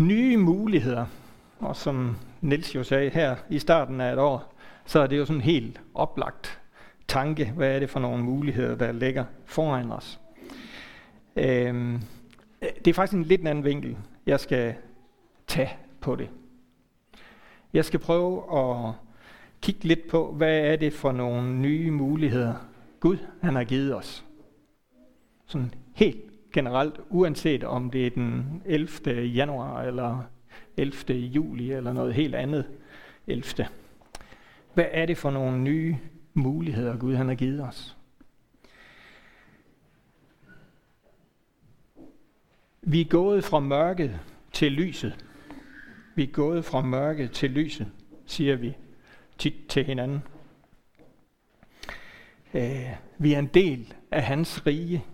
nye muligheder. Og som Nils jo sagde her i starten af et år, så er det jo sådan en helt oplagt tanke. Hvad er det for nogle muligheder, der ligger foran os? Øhm, det er faktisk en lidt anden vinkel, jeg skal tage på det. Jeg skal prøve at kigge lidt på, hvad er det for nogle nye muligheder, Gud han har givet os. Sådan helt generelt, uanset om det er den 11. januar eller 11. juli eller noget helt andet 11. Hvad er det for nogle nye muligheder, Gud han har givet os? Vi er gået fra mørket til lyset. Vi er gået fra mørket til lyset, siger vi tit til hinanden. Øh, vi er en del af hans rige.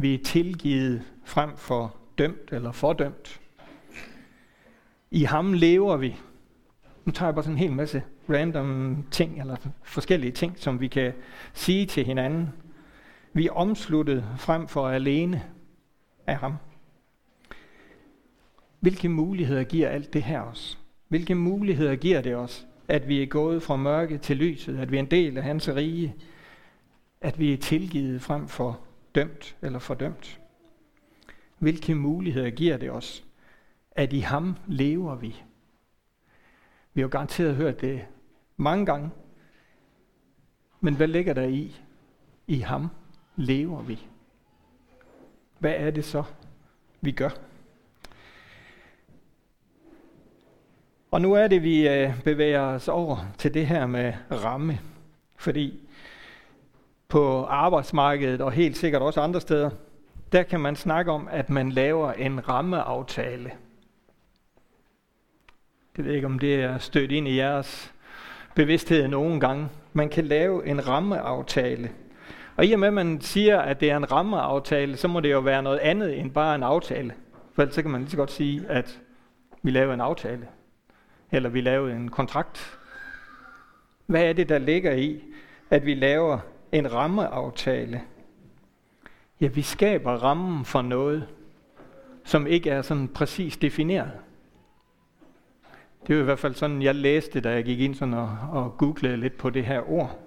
Vi er tilgivet frem for dømt eller fordømt. I ham lever vi. Nu tager jeg bare sådan en hel masse random ting, eller forskellige ting, som vi kan sige til hinanden. Vi er omsluttet frem for alene af ham. Hvilke muligheder giver alt det her os? Hvilke muligheder giver det os, at vi er gået fra mørke til lyset, at vi er en del af hans rige, at vi er tilgivet frem for dømt eller fordømt? Hvilke muligheder giver det os, at i ham lever vi? Vi har jo garanteret hørt det mange gange. Men hvad ligger der i? I ham lever vi. Hvad er det så, vi gør? Og nu er det, vi øh, bevæger os over til det her med ramme. Fordi på arbejdsmarkedet og helt sikkert også andre steder, der kan man snakke om, at man laver en rammeaftale. Det ved ikke, om det er stødt ind i jeres bevidsthed nogen gange. Man kan lave en rammeaftale. Og i og med, at man siger, at det er en rammeaftale, så må det jo være noget andet end bare en aftale. For ellers så kan man lige så godt sige, at vi laver en aftale eller vi laver en kontrakt. Hvad er det, der ligger i, at vi laver en rammeaftale? Ja, vi skaber rammen for noget, som ikke er sådan præcis defineret. Det er i hvert fald sådan, jeg læste, da jeg gik ind sådan og, og googlede lidt på det her ord.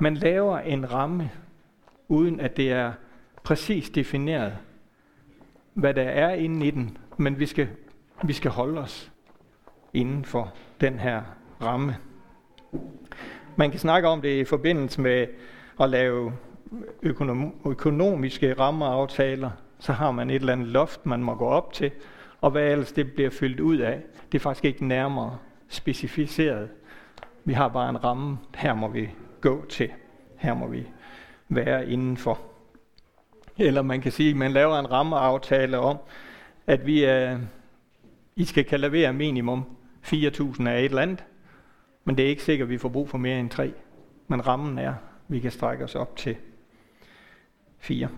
Man laver en ramme, uden at det er præcis defineret, hvad der er inde i den, men vi skal, vi skal holde os inden for den her ramme. Man kan snakke om det i forbindelse med at lave økonom- økonomiske rammeaftaler. Så har man et eller andet loft, man må gå op til, og hvad ellers det bliver fyldt ud af. Det er faktisk ikke nærmere specificeret. Vi har bare en ramme, her må vi gå til. Her må vi være indenfor. Eller man kan sige, at man laver en rammeaftale om, at vi er, I skal kan levere minimum 4.000 af et eller andet, men det er ikke sikkert, at vi får brug for mere end tre. Men rammen er, at vi kan strække os op til 4.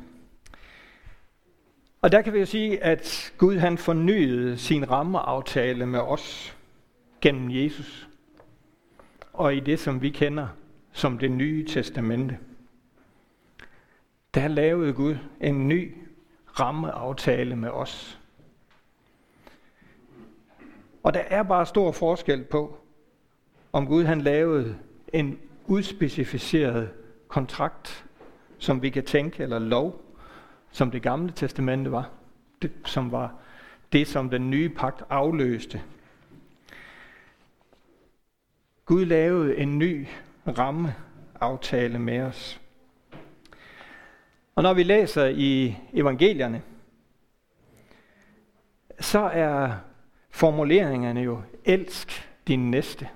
Og der kan vi jo sige, at Gud han fornyede sin rammeaftale med os gennem Jesus. Og i det, som vi kender som det nye testamente. Der lavede Gud en ny rammeaftale med os. Og der er bare stor forskel på, om Gud han lavede en udspecificeret kontrakt, som vi kan tænke, eller lov, som det gamle testamente var, det, som var det, som den nye pagt afløste. Gud lavede en ny rammeaftale med os. Og når vi læser i evangelierne, så er formuleringerne jo, elsk din næste.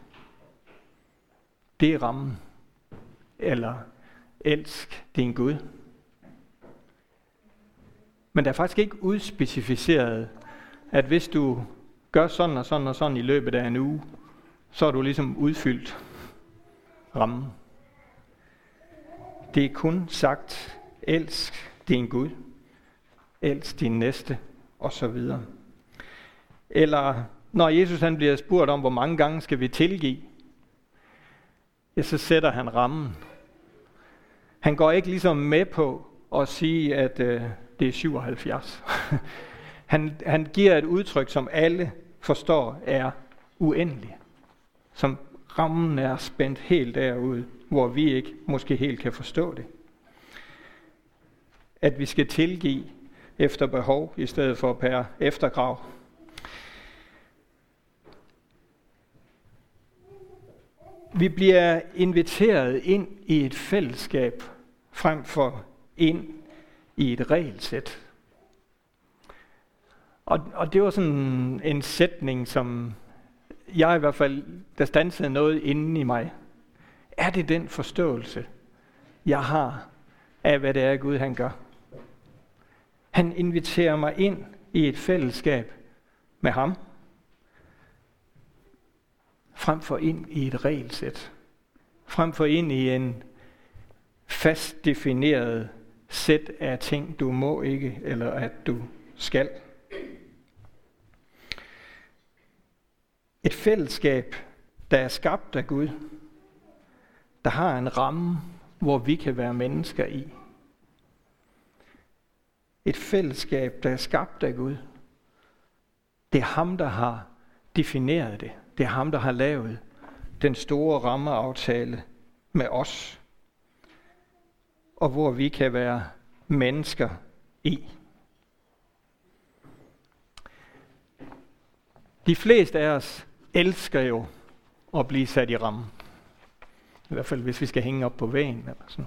Det er rammen. Eller elsk din Gud. Men der er faktisk ikke udspecificeret, at hvis du gør sådan og sådan og sådan i løbet af en uge, så er du ligesom udfyldt rammen. Det er kun sagt, elsk din Gud, elsk din næste, og så videre. Eller når Jesus han bliver spurgt om, hvor mange gange skal vi tilgive, ja, så sætter han rammen. Han går ikke ligesom med på at sige, at øh, det er 77. Han, han giver et udtryk, som alle forstår er uendelig. Som rammen er spændt helt derude, hvor vi ikke måske helt kan forstå det. At vi skal tilgive efter behov, i stedet for per eftergrav. Vi bliver inviteret ind i et fællesskab, frem for ind i et regelsæt. Og, og det var sådan en sætning, som jeg i hvert fald, der stansede noget inden i mig. Er det den forståelse, jeg har af, hvad det er, Gud han gør? Han inviterer mig ind i et fællesskab med ham, frem for ind i et regelsæt. Frem for ind i en fast defineret sæt af ting, du må ikke, eller at du skal. Et fællesskab, der er skabt af Gud, der har en ramme, hvor vi kan være mennesker i. Et fællesskab, der er skabt af Gud. Det er ham, der har defineret det. Det er ham, der har lavet den store rammeaftale med os. Og hvor vi kan være mennesker i. De fleste af os elsker jo at blive sat i rammen. I hvert fald hvis vi skal hænge op på væggen eller sådan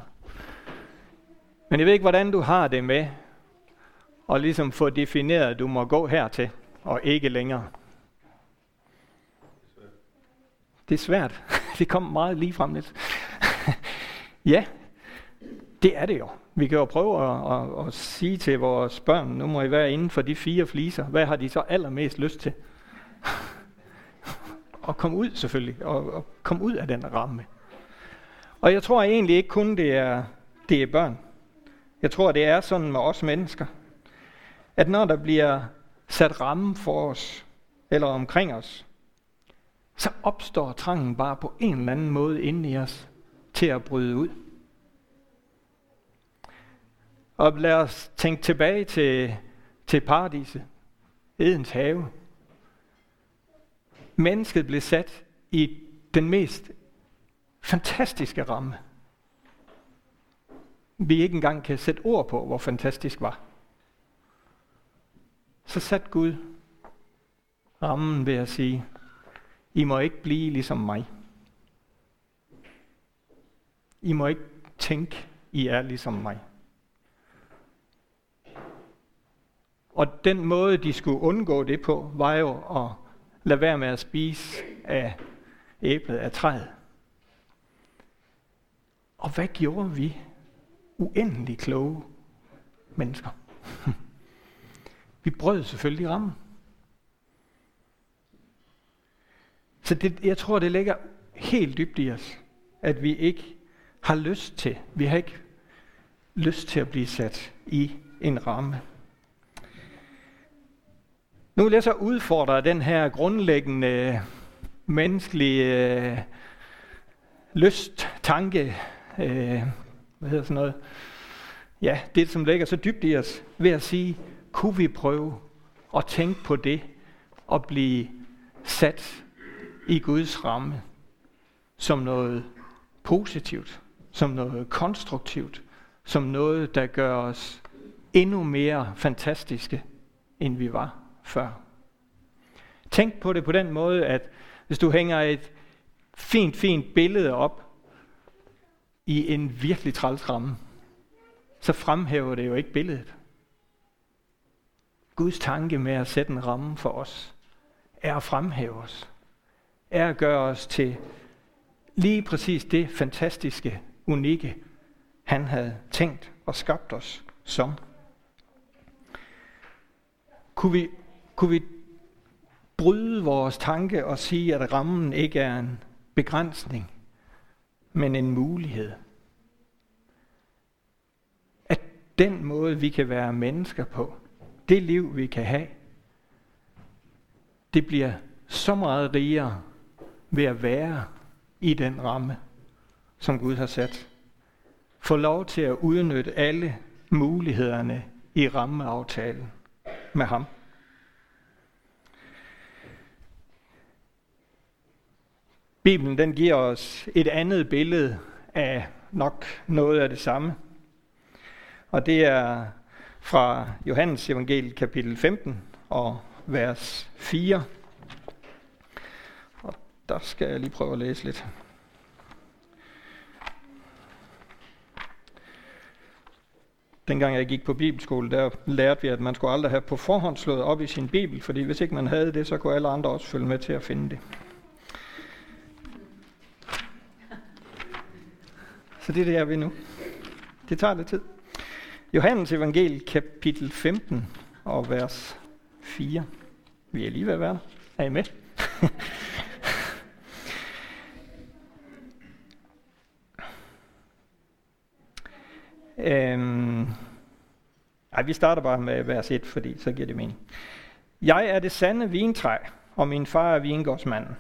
Men jeg ved ikke, hvordan du har det med at ligesom få defineret, at du må gå hertil og ikke længere. Det er svært. Det kom meget lige frem lidt. ja, det er det jo. Vi kan jo prøve at, at, at sige til vores børn, nu må I være inden for de fire fliser. Hvad har de så allermest lyst til? at komme ud selvfølgelig, og, og komme ud af den ramme. Og jeg tror egentlig ikke kun, det er, det er børn. Jeg tror, det er sådan med os mennesker, at når der bliver sat ramme for os, eller omkring os, så opstår trangen bare på en eller anden måde inde i os til at bryde ud. Og lad os tænke tilbage til, til paradiset, Edens have. Mennesket blev sat i den mest fantastiske ramme. Vi ikke engang kan sætte ord på, hvor fantastisk var. Så satte Gud rammen ved at sige, i må ikke blive ligesom mig. I må ikke tænke, I er ligesom mig. Og den måde, de skulle undgå det på, var jo at lade være med at spise af æblet af træet. Og hvad gjorde vi? Uendelig kloge mennesker. vi brød selvfølgelig rammen. Så det, jeg tror, det ligger helt dybt i os, at vi ikke har lyst til, vi har ikke lyst til at blive sat i en ramme. Nu vil jeg så udfordre den her grundlæggende menneskelige øh, lyst, tanke, øh, hvad hedder sådan noget, ja, det som ligger så dybt i os, ved at sige, kunne vi prøve at tænke på det og blive sat i Guds ramme som noget positivt, som noget konstruktivt, som noget, der gør os endnu mere fantastiske, end vi var før. Tænk på det på den måde, at hvis du hænger et fint, fint billede op i en virkelig træls ramme, så fremhæver det jo ikke billedet. Guds tanke med at sætte en ramme for os, er at fremhæve os, er at gøre os til lige præcis det fantastiske, unikke, han havde tænkt og skabt os som. Kunne vi kunne vi bryde vores tanke og sige, at rammen ikke er en begrænsning, men en mulighed. At den måde, vi kan være mennesker på, det liv, vi kan have, det bliver så meget rigere ved at være i den ramme, som Gud har sat. Få lov til at udnytte alle mulighederne i rammeaftalen med ham. Bibelen den giver os et andet billede af nok noget af det samme. Og det er fra Johannes evangeliet kapitel 15 og vers 4. Der skal jeg lige prøve at læse lidt. Dengang jeg gik på bibelskole, der lærte vi, at man skulle aldrig have på forhånd slået op i sin bibel, fordi hvis ikke man havde det, så kunne alle andre også følge med til at finde det. Så det er det, jeg vil nu. Det tager lidt tid. Johannes evangel kapitel 15 og vers 4. Vi er lige ved at være der. Er I med? øhm, ej, vi starter bare med vers 1, fordi så giver det mening. Jeg er det sande vintræ, og min far er vingårdsmanden.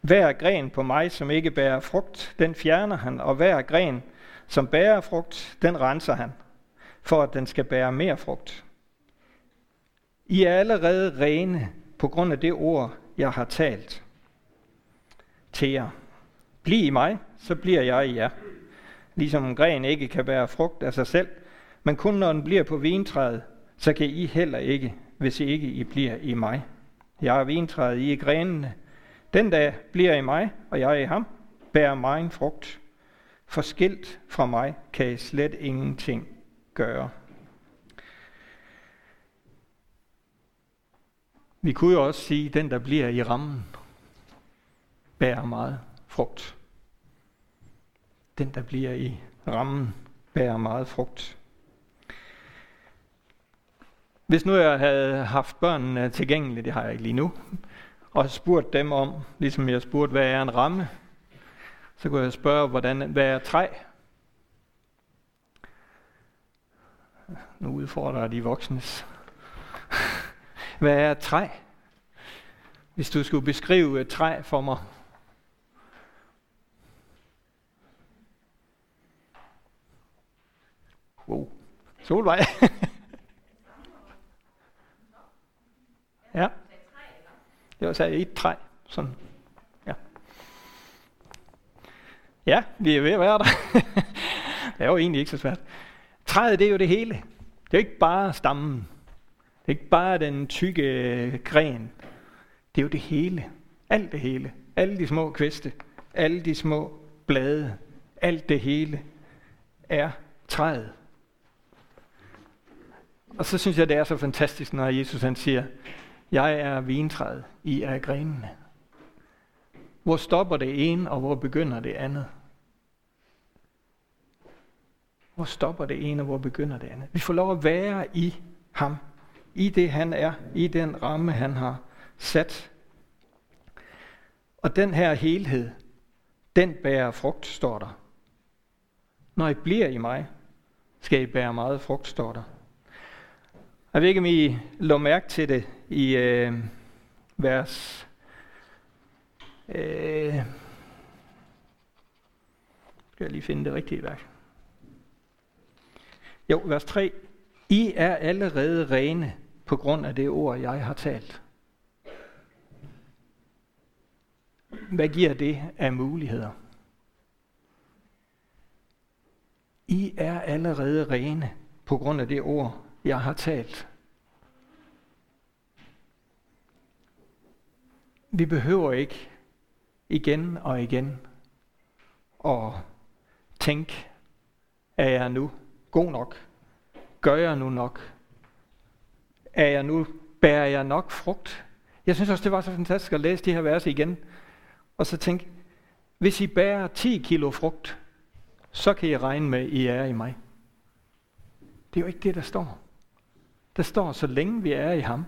Hver gren på mig, som ikke bærer frugt, den fjerner han, og hver gren, som bærer frugt, den renser han, for at den skal bære mere frugt. I er allerede rene på grund af det ord, jeg har talt til jer. Bliv i mig, så bliver jeg i jer. Ligesom en gren ikke kan bære frugt af sig selv, men kun når den bliver på vintræet, så kan I heller ikke, hvis I ikke I bliver i mig. Jeg er vintræet, I er grenene. Den dag bliver I mig, og jeg er i ham, bærer mig en frugt. Forskilt fra mig kan I slet ingenting gøre. Vi kunne jo også sige, at den, der bliver i rammen, bærer meget frugt. Den, der bliver i rammen, bærer meget frugt. Hvis nu jeg havde haft børnene tilgængelige, det har jeg ikke lige nu, og spurgt dem om, ligesom jeg spurgte, hvad er en ramme, så kunne jeg spørge, hvordan, hvad er træ? Nu udfordrer jeg de voksnes. Hvad er træ? Hvis du skulle beskrive et træ for mig. Wow. Solvej. ja. Jeg sagde et træ. Sådan. Ja. Ja, vi er ved at være der. det er jo egentlig ikke så svært. Træet, det er jo det hele. Det er ikke bare stammen. Det er ikke bare den tykke øh, gren. Det er jo det hele. Alt det hele. Alle de små kviste. Alle de små blade. Alt det hele er træet. Og så synes jeg, det er så fantastisk, når Jesus han siger, jeg er vintræet, I er grenene. Hvor stopper det ene, og hvor begynder det andet? Hvor stopper det ene, og hvor begynder det andet? Vi får lov at være i ham i det han er, i den ramme han har sat. Og den her helhed, den bærer frugt, står der. Når I bliver i mig, skal I bære meget frugt, står der. Jeg ved ikke, om I lå mærke til det i øh, vers øh, skal jeg lige finde det rigtige værk. Jo, vers 3. I er allerede rene på grund af det ord, jeg har talt. Hvad giver det af muligheder? I er allerede rene på grund af det ord, jeg har talt. Vi behøver ikke igen og igen at tænke, er jeg nu god nok? Gør jeg nu nok? Er jeg nu, bærer jeg nok frugt? Jeg synes også, det var så fantastisk at læse de her vers igen. Og så tænke, hvis I bærer 10 kilo frugt, så kan I regne med, at I er i mig. Det er jo ikke det, der står. Der står, så længe vi er i ham,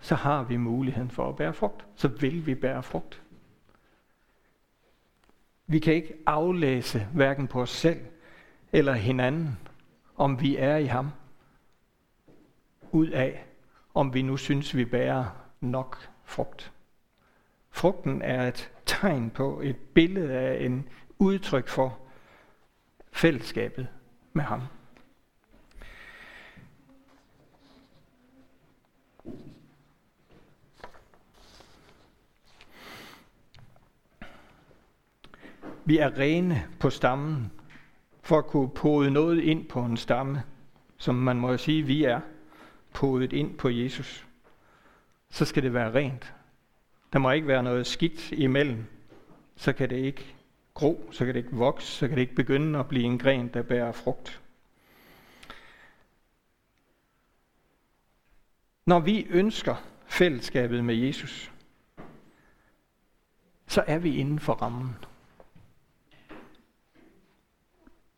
så har vi muligheden for at bære frugt. Så vil vi bære frugt. Vi kan ikke aflæse hverken på os selv eller hinanden, om vi er i ham, ud af, om vi nu synes, vi bærer nok frugt. Frugten er et tegn på, et billede af en udtryk for fællesskabet med ham. Vi er rene på stammen, for at kunne pode noget ind på en stamme, som man må sige, vi er podet ind på Jesus, så skal det være rent. Der må ikke være noget skidt imellem. Så kan det ikke gro, så kan det ikke vokse, så kan det ikke begynde at blive en gren, der bærer frugt. Når vi ønsker fællesskabet med Jesus, så er vi inden for rammen.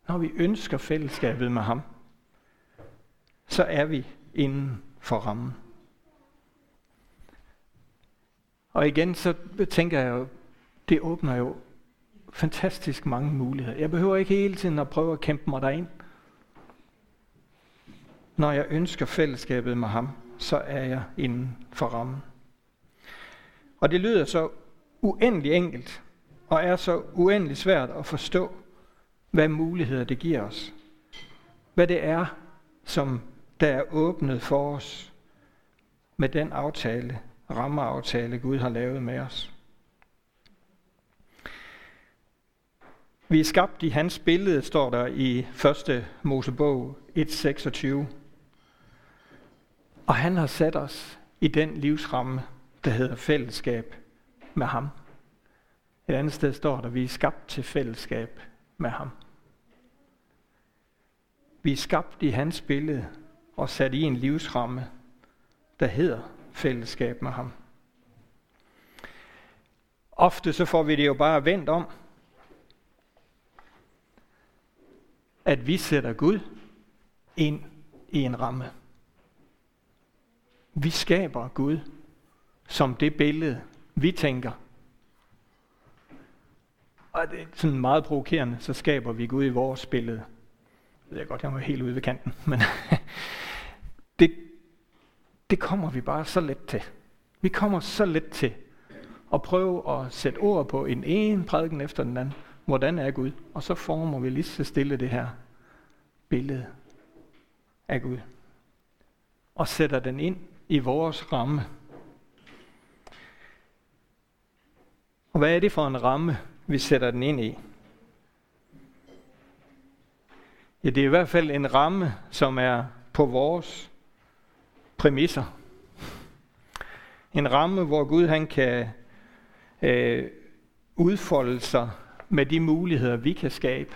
Når vi ønsker fællesskabet med ham, så er vi inden for rammen. Og igen, så tænker jeg jo, det åbner jo fantastisk mange muligheder. Jeg behøver ikke hele tiden at prøve at kæmpe mig derind. Når jeg ønsker fællesskabet med ham, så er jeg inden for rammen. Og det lyder så uendelig enkelt, og er så uendelig svært at forstå, hvad muligheder det giver os. Hvad det er, som der er åbnet for os med den aftale, rammeaftale Gud har lavet med os. Vi er skabt i hans billede, står der i 1. Mosebog 1.26. Og han har sat os i den livsramme, der hedder fællesskab med ham. Et andet sted står der, vi er skabt til fællesskab med ham. Vi er skabt i hans billede og sat i en livsramme, der hedder fællesskab med ham. Ofte så får vi det jo bare vendt om, at vi sætter Gud ind i en ramme. Vi skaber Gud som det billede, vi tænker. Og det er sådan meget provokerende, så skaber vi Gud i vores billede. Det ved jeg godt, jeg var helt ude ved kanten, men det, det kommer vi bare så let til. Vi kommer så let til at prøve at sætte ord på en ene prædiken efter den anden. Hvordan er Gud? Og så former vi lige så stille det her billede af Gud. Og sætter den ind i vores ramme. Og hvad er det for en ramme, vi sætter den ind i? Ja, det er i hvert fald en ramme, som er på vores præmisser. En ramme, hvor Gud han kan øh, udfolde sig med de muligheder, vi kan skabe.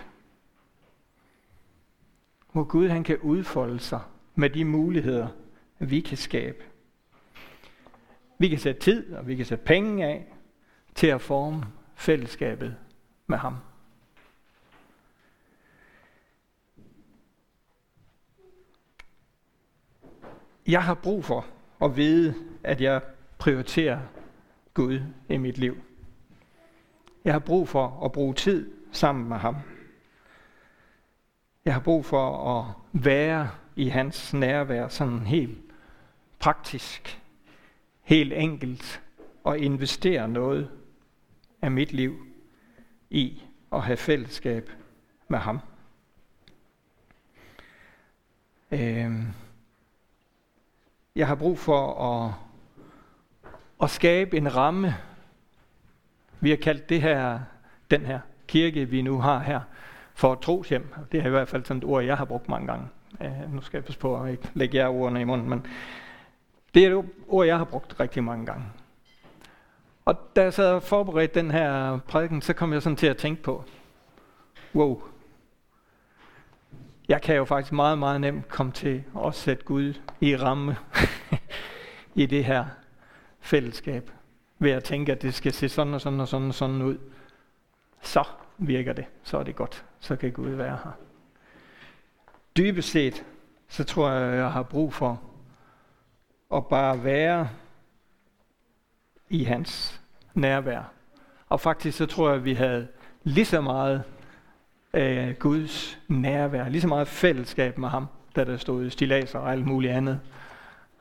Hvor Gud han kan udfolde sig med de muligheder, vi kan skabe. Vi kan sætte tid, og vi kan sætte penge af til at forme fællesskabet med ham. Jeg har brug for at vide, at jeg prioriterer Gud i mit liv. Jeg har brug for at bruge tid sammen med ham. Jeg har brug for at være i hans nærvær sådan helt praktisk, helt enkelt og investere noget af mit liv i at have fællesskab med ham. Øh, jeg har brug for at, at skabe en ramme. Vi har kaldt det her, den her kirke, vi nu har her, for troshjem. Det er i hvert fald sådan et ord, jeg har brugt mange gange. Øh, nu skal jeg passe på at ikke lægge jer ordene i munden, men det er et ord, jeg har brugt rigtig mange gange. Og da jeg sad og forberedte den her prædiken, så kom jeg sådan til at tænke på, wow, jeg kan jo faktisk meget, meget nemt komme til at sætte Gud i ramme i det her fællesskab. Ved at tænke, at det skal se sådan og sådan og sådan og sådan ud. Så virker det. Så er det godt. Så kan Gud være her. Dybest set, så tror jeg, jeg har brug for at bare være i hans nærvær. Og faktisk så tror jeg, at vi havde lige så meget af Guds nærvær, lige så meget fællesskab med ham, da der stod stilaser og alt muligt andet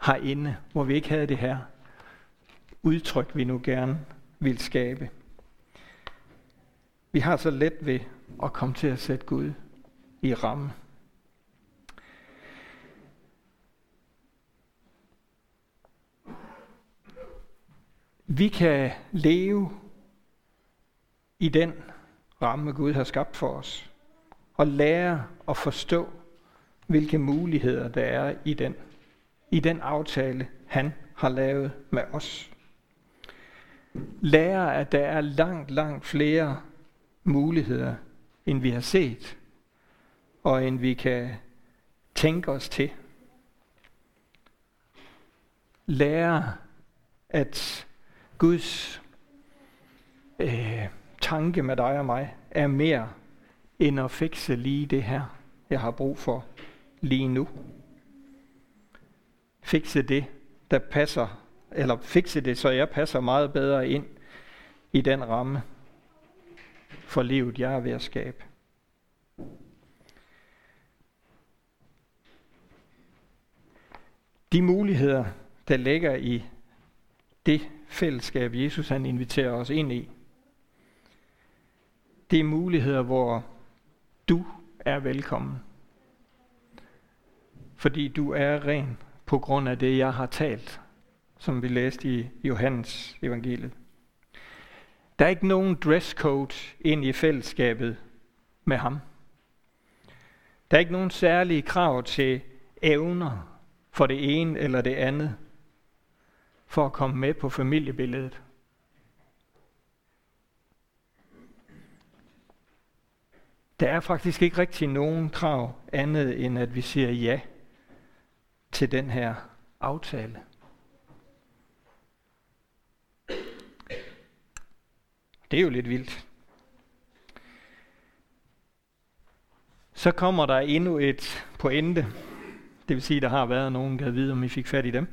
herinde, hvor vi ikke havde det her udtryk, vi nu gerne vil skabe. Vi har så let ved at komme til at sætte Gud i ramme. Vi kan leve i den ramme, Gud har skabt for os. Og lære at forstå, hvilke muligheder der er i den, i den aftale, han har lavet med os. Lære, at der er langt, langt flere muligheder, end vi har set, og end vi kan tænke os til. Lære, at Guds øh, tanke med dig og mig er mere end at fikse lige det her, jeg har brug for lige nu. Fikse det, der passer, eller fikse det, så jeg passer meget bedre ind i den ramme for livet, jeg er ved at skabe. De muligheder, der ligger i det fællesskab, Jesus han inviterer os ind i, det er muligheder, hvor du er velkommen. Fordi du er ren på grund af det, jeg har talt, som vi læste i Johannes evangeliet. Der er ikke nogen dresscode ind i fællesskabet med ham. Der er ikke nogen særlige krav til evner for det ene eller det andet, for at komme med på familiebilledet. Der er faktisk ikke rigtig nogen krav andet end at vi siger ja til den her aftale. Det er jo lidt vildt. Så kommer der endnu et pointe. Det vil sige, der har været nogen, der vide, om I fik fat i dem.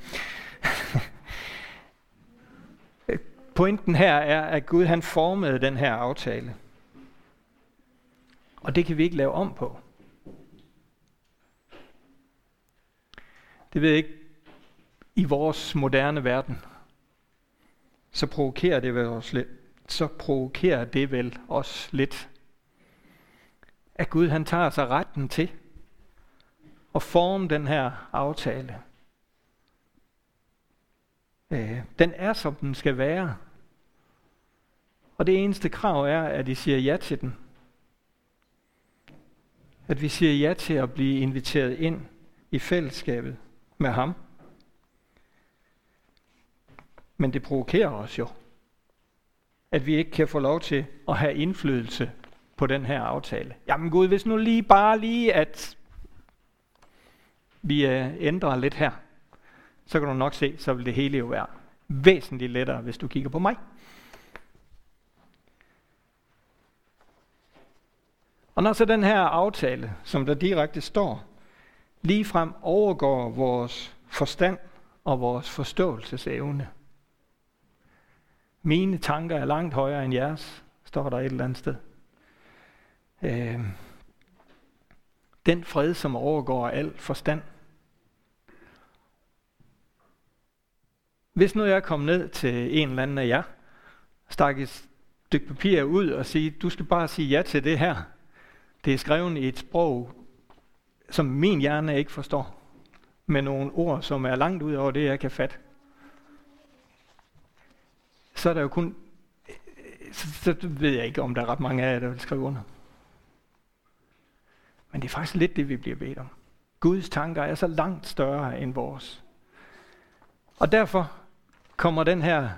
Pointen her er, at Gud han formede den her aftale. Og det kan vi ikke lave om på. Det ved jeg ikke. I vores moderne verden, så provokerer det vel os lidt. Så provokerer det vel os lidt. At Gud han tager sig retten til at forme den her aftale. Øh, den er, som den skal være. Og det eneste krav er, at I siger ja til den. At vi siger ja til at blive inviteret ind i fællesskabet med ham. Men det provokerer os jo, at vi ikke kan få lov til at have indflydelse på den her aftale. Jamen Gud, hvis nu lige bare lige, at vi øh, ændrer lidt her, så kan du nok se, så vil det hele jo være væsentligt lettere, hvis du kigger på mig. Og når så den her aftale, som der direkte står, lige frem overgår vores forstand og vores forståelsesevne. Mine tanker er langt højere end jeres, står der et eller andet sted. Øh, den fred, som overgår al forstand. Hvis nu jeg kom ned til en eller anden af jer, stak et stykke papir ud og sige, du skal bare sige ja til det her. Det er skrevet i et sprog, som min hjerne ikke forstår, med nogle ord, som er langt ud over det, jeg kan fatte, så er der jo kun, så, så ved jeg ikke, om der er ret mange af jer, der vil skrive under. Men det er faktisk lidt det, vi bliver bedt om. Guds tanker er så langt større end vores. Og derfor kommer den her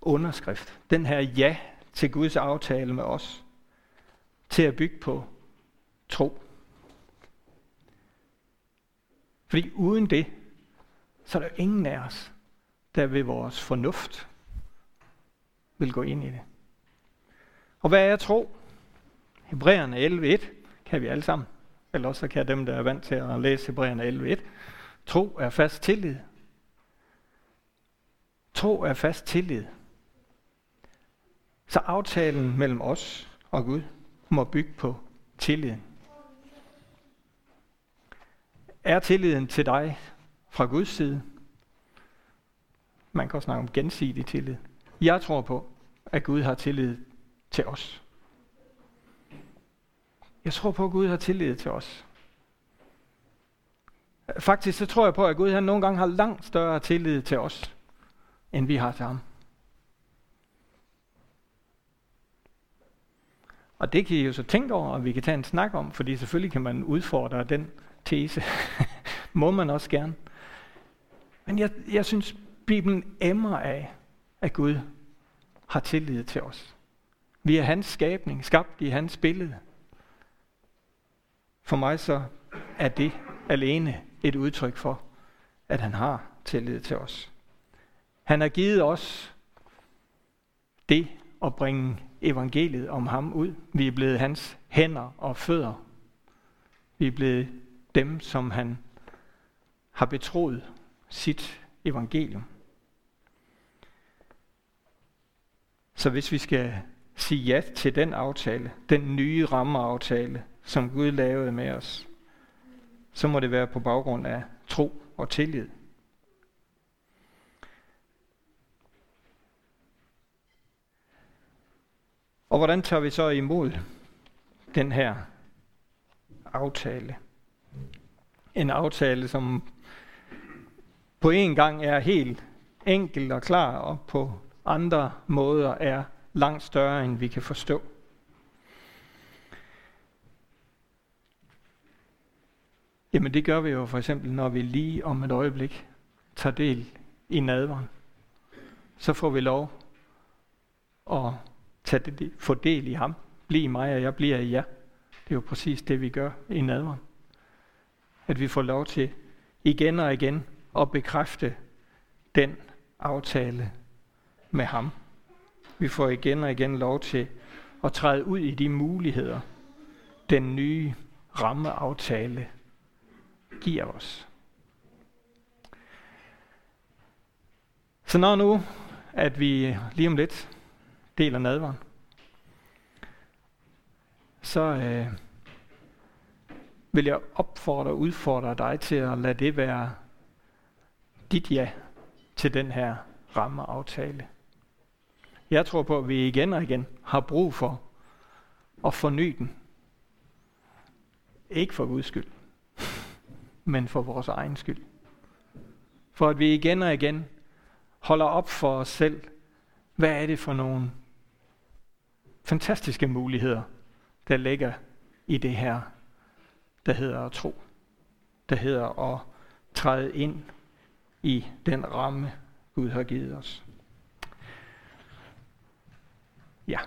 underskrift, den her ja til Guds aftale med os, til at bygge på tro. Fordi uden det, så er der ingen af os, der ved vores fornuft vil gå ind i det. Og hvad er tro? Hebræerne 11.1 kan vi alle sammen. Eller også kan dem, der er vant til at læse Hebræerne 11.1. Tro er fast tillid. Tro er fast tillid. Så aftalen mellem os og Gud må bygge på tilliden. Er tilliden til dig fra Guds side? Man kan også snakke om gensidig tillid. Jeg tror på, at Gud har tillid til os. Jeg tror på, at Gud har tillid til os. Faktisk så tror jeg på, at Gud han nogle gange har langt større tillid til os, end vi har til ham. Og det kan I jo så tænke over, og vi kan tage en snak om, fordi selvfølgelig kan man udfordre den tese. Må man også gerne. Men jeg, jeg synes, Bibelen emmer af, at Gud har tillid til os. Vi er hans skabning, skabt i hans billede. For mig så er det alene et udtryk for, at han har tillid til os. Han har givet os det at bringe evangeliet om ham ud. Vi er blevet hans hænder og fødder. Vi er blevet dem, som han har betroet sit evangelium. Så hvis vi skal sige ja til den aftale, den nye rammeaftale, som Gud lavede med os, så må det være på baggrund af tro og tillid. Og hvordan tager vi så imod den her aftale? En aftale, som på en gang er helt enkel og klar, og på andre måder er langt større, end vi kan forstå. Jamen det gør vi jo for eksempel, når vi lige om et øjeblik tager del i nadveren. Så får vi lov at tage det, få del i ham. Bliv i mig, og jeg bliver i jer. Det er jo præcis det, vi gør i nadveren. At vi får lov til igen og igen at bekræfte den aftale med ham. Vi får igen og igen lov til at træde ud i de muligheder, den nye rammeaftale giver os. Så når nu, at vi lige om lidt deler nadvaren, så øh, vil jeg opfordre og udfordre dig til at lade det være dit ja til den her rammeaftale. Jeg tror på, at vi igen og igen har brug for at forny den. Ikke for Guds skyld, men for vores egen skyld. For at vi igen og igen holder op for os selv, hvad er det for nogle fantastiske muligheder, der ligger i det her, der hedder at tro. Der hedder at træde ind i den ramme, Gud har givet os. Ja.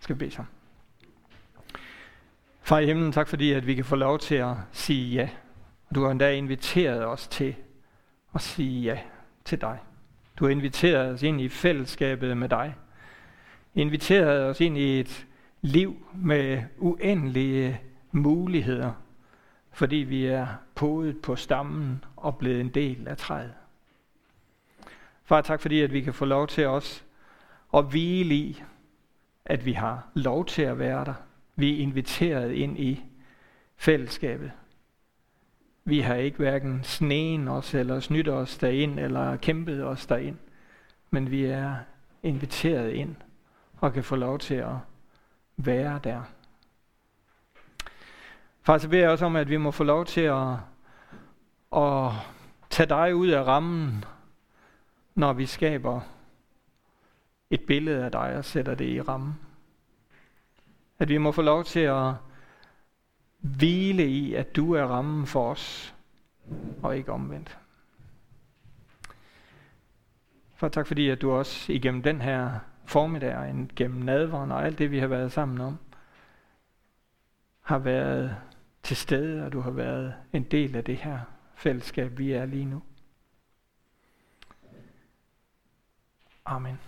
Skal vi bede sammen. Far i himlen, tak fordi at vi kan få lov til at sige ja. Du har endda inviteret os til at sige ja til dig. Du har inviteret os ind i fællesskabet med dig. Inviteret os ind i et liv med uendelige muligheder, fordi vi er podet på stammen og blevet en del af træet. Far, tak fordi at vi kan få lov til os at hvile i, at vi har lov til at være der. Vi er inviteret ind i fællesskabet. Vi har ikke hverken sneen os, eller snydt os derind, eller kæmpet os derind. Men vi er inviteret ind og kan få lov til at være der. Far, så beder jeg også om, at vi må få lov til at, at tage dig ud af rammen, når vi skaber et billede af dig og sætter det i rammen. At vi må få lov til at hvile i, at du er rammen for os, og ikke omvendt. For tak fordi, at du også igennem den her formiddag, og gennem nadveren og alt det, vi har været sammen om, har været til stede, og du har været en del af det her fællesskab, vi er lige nu. Amen.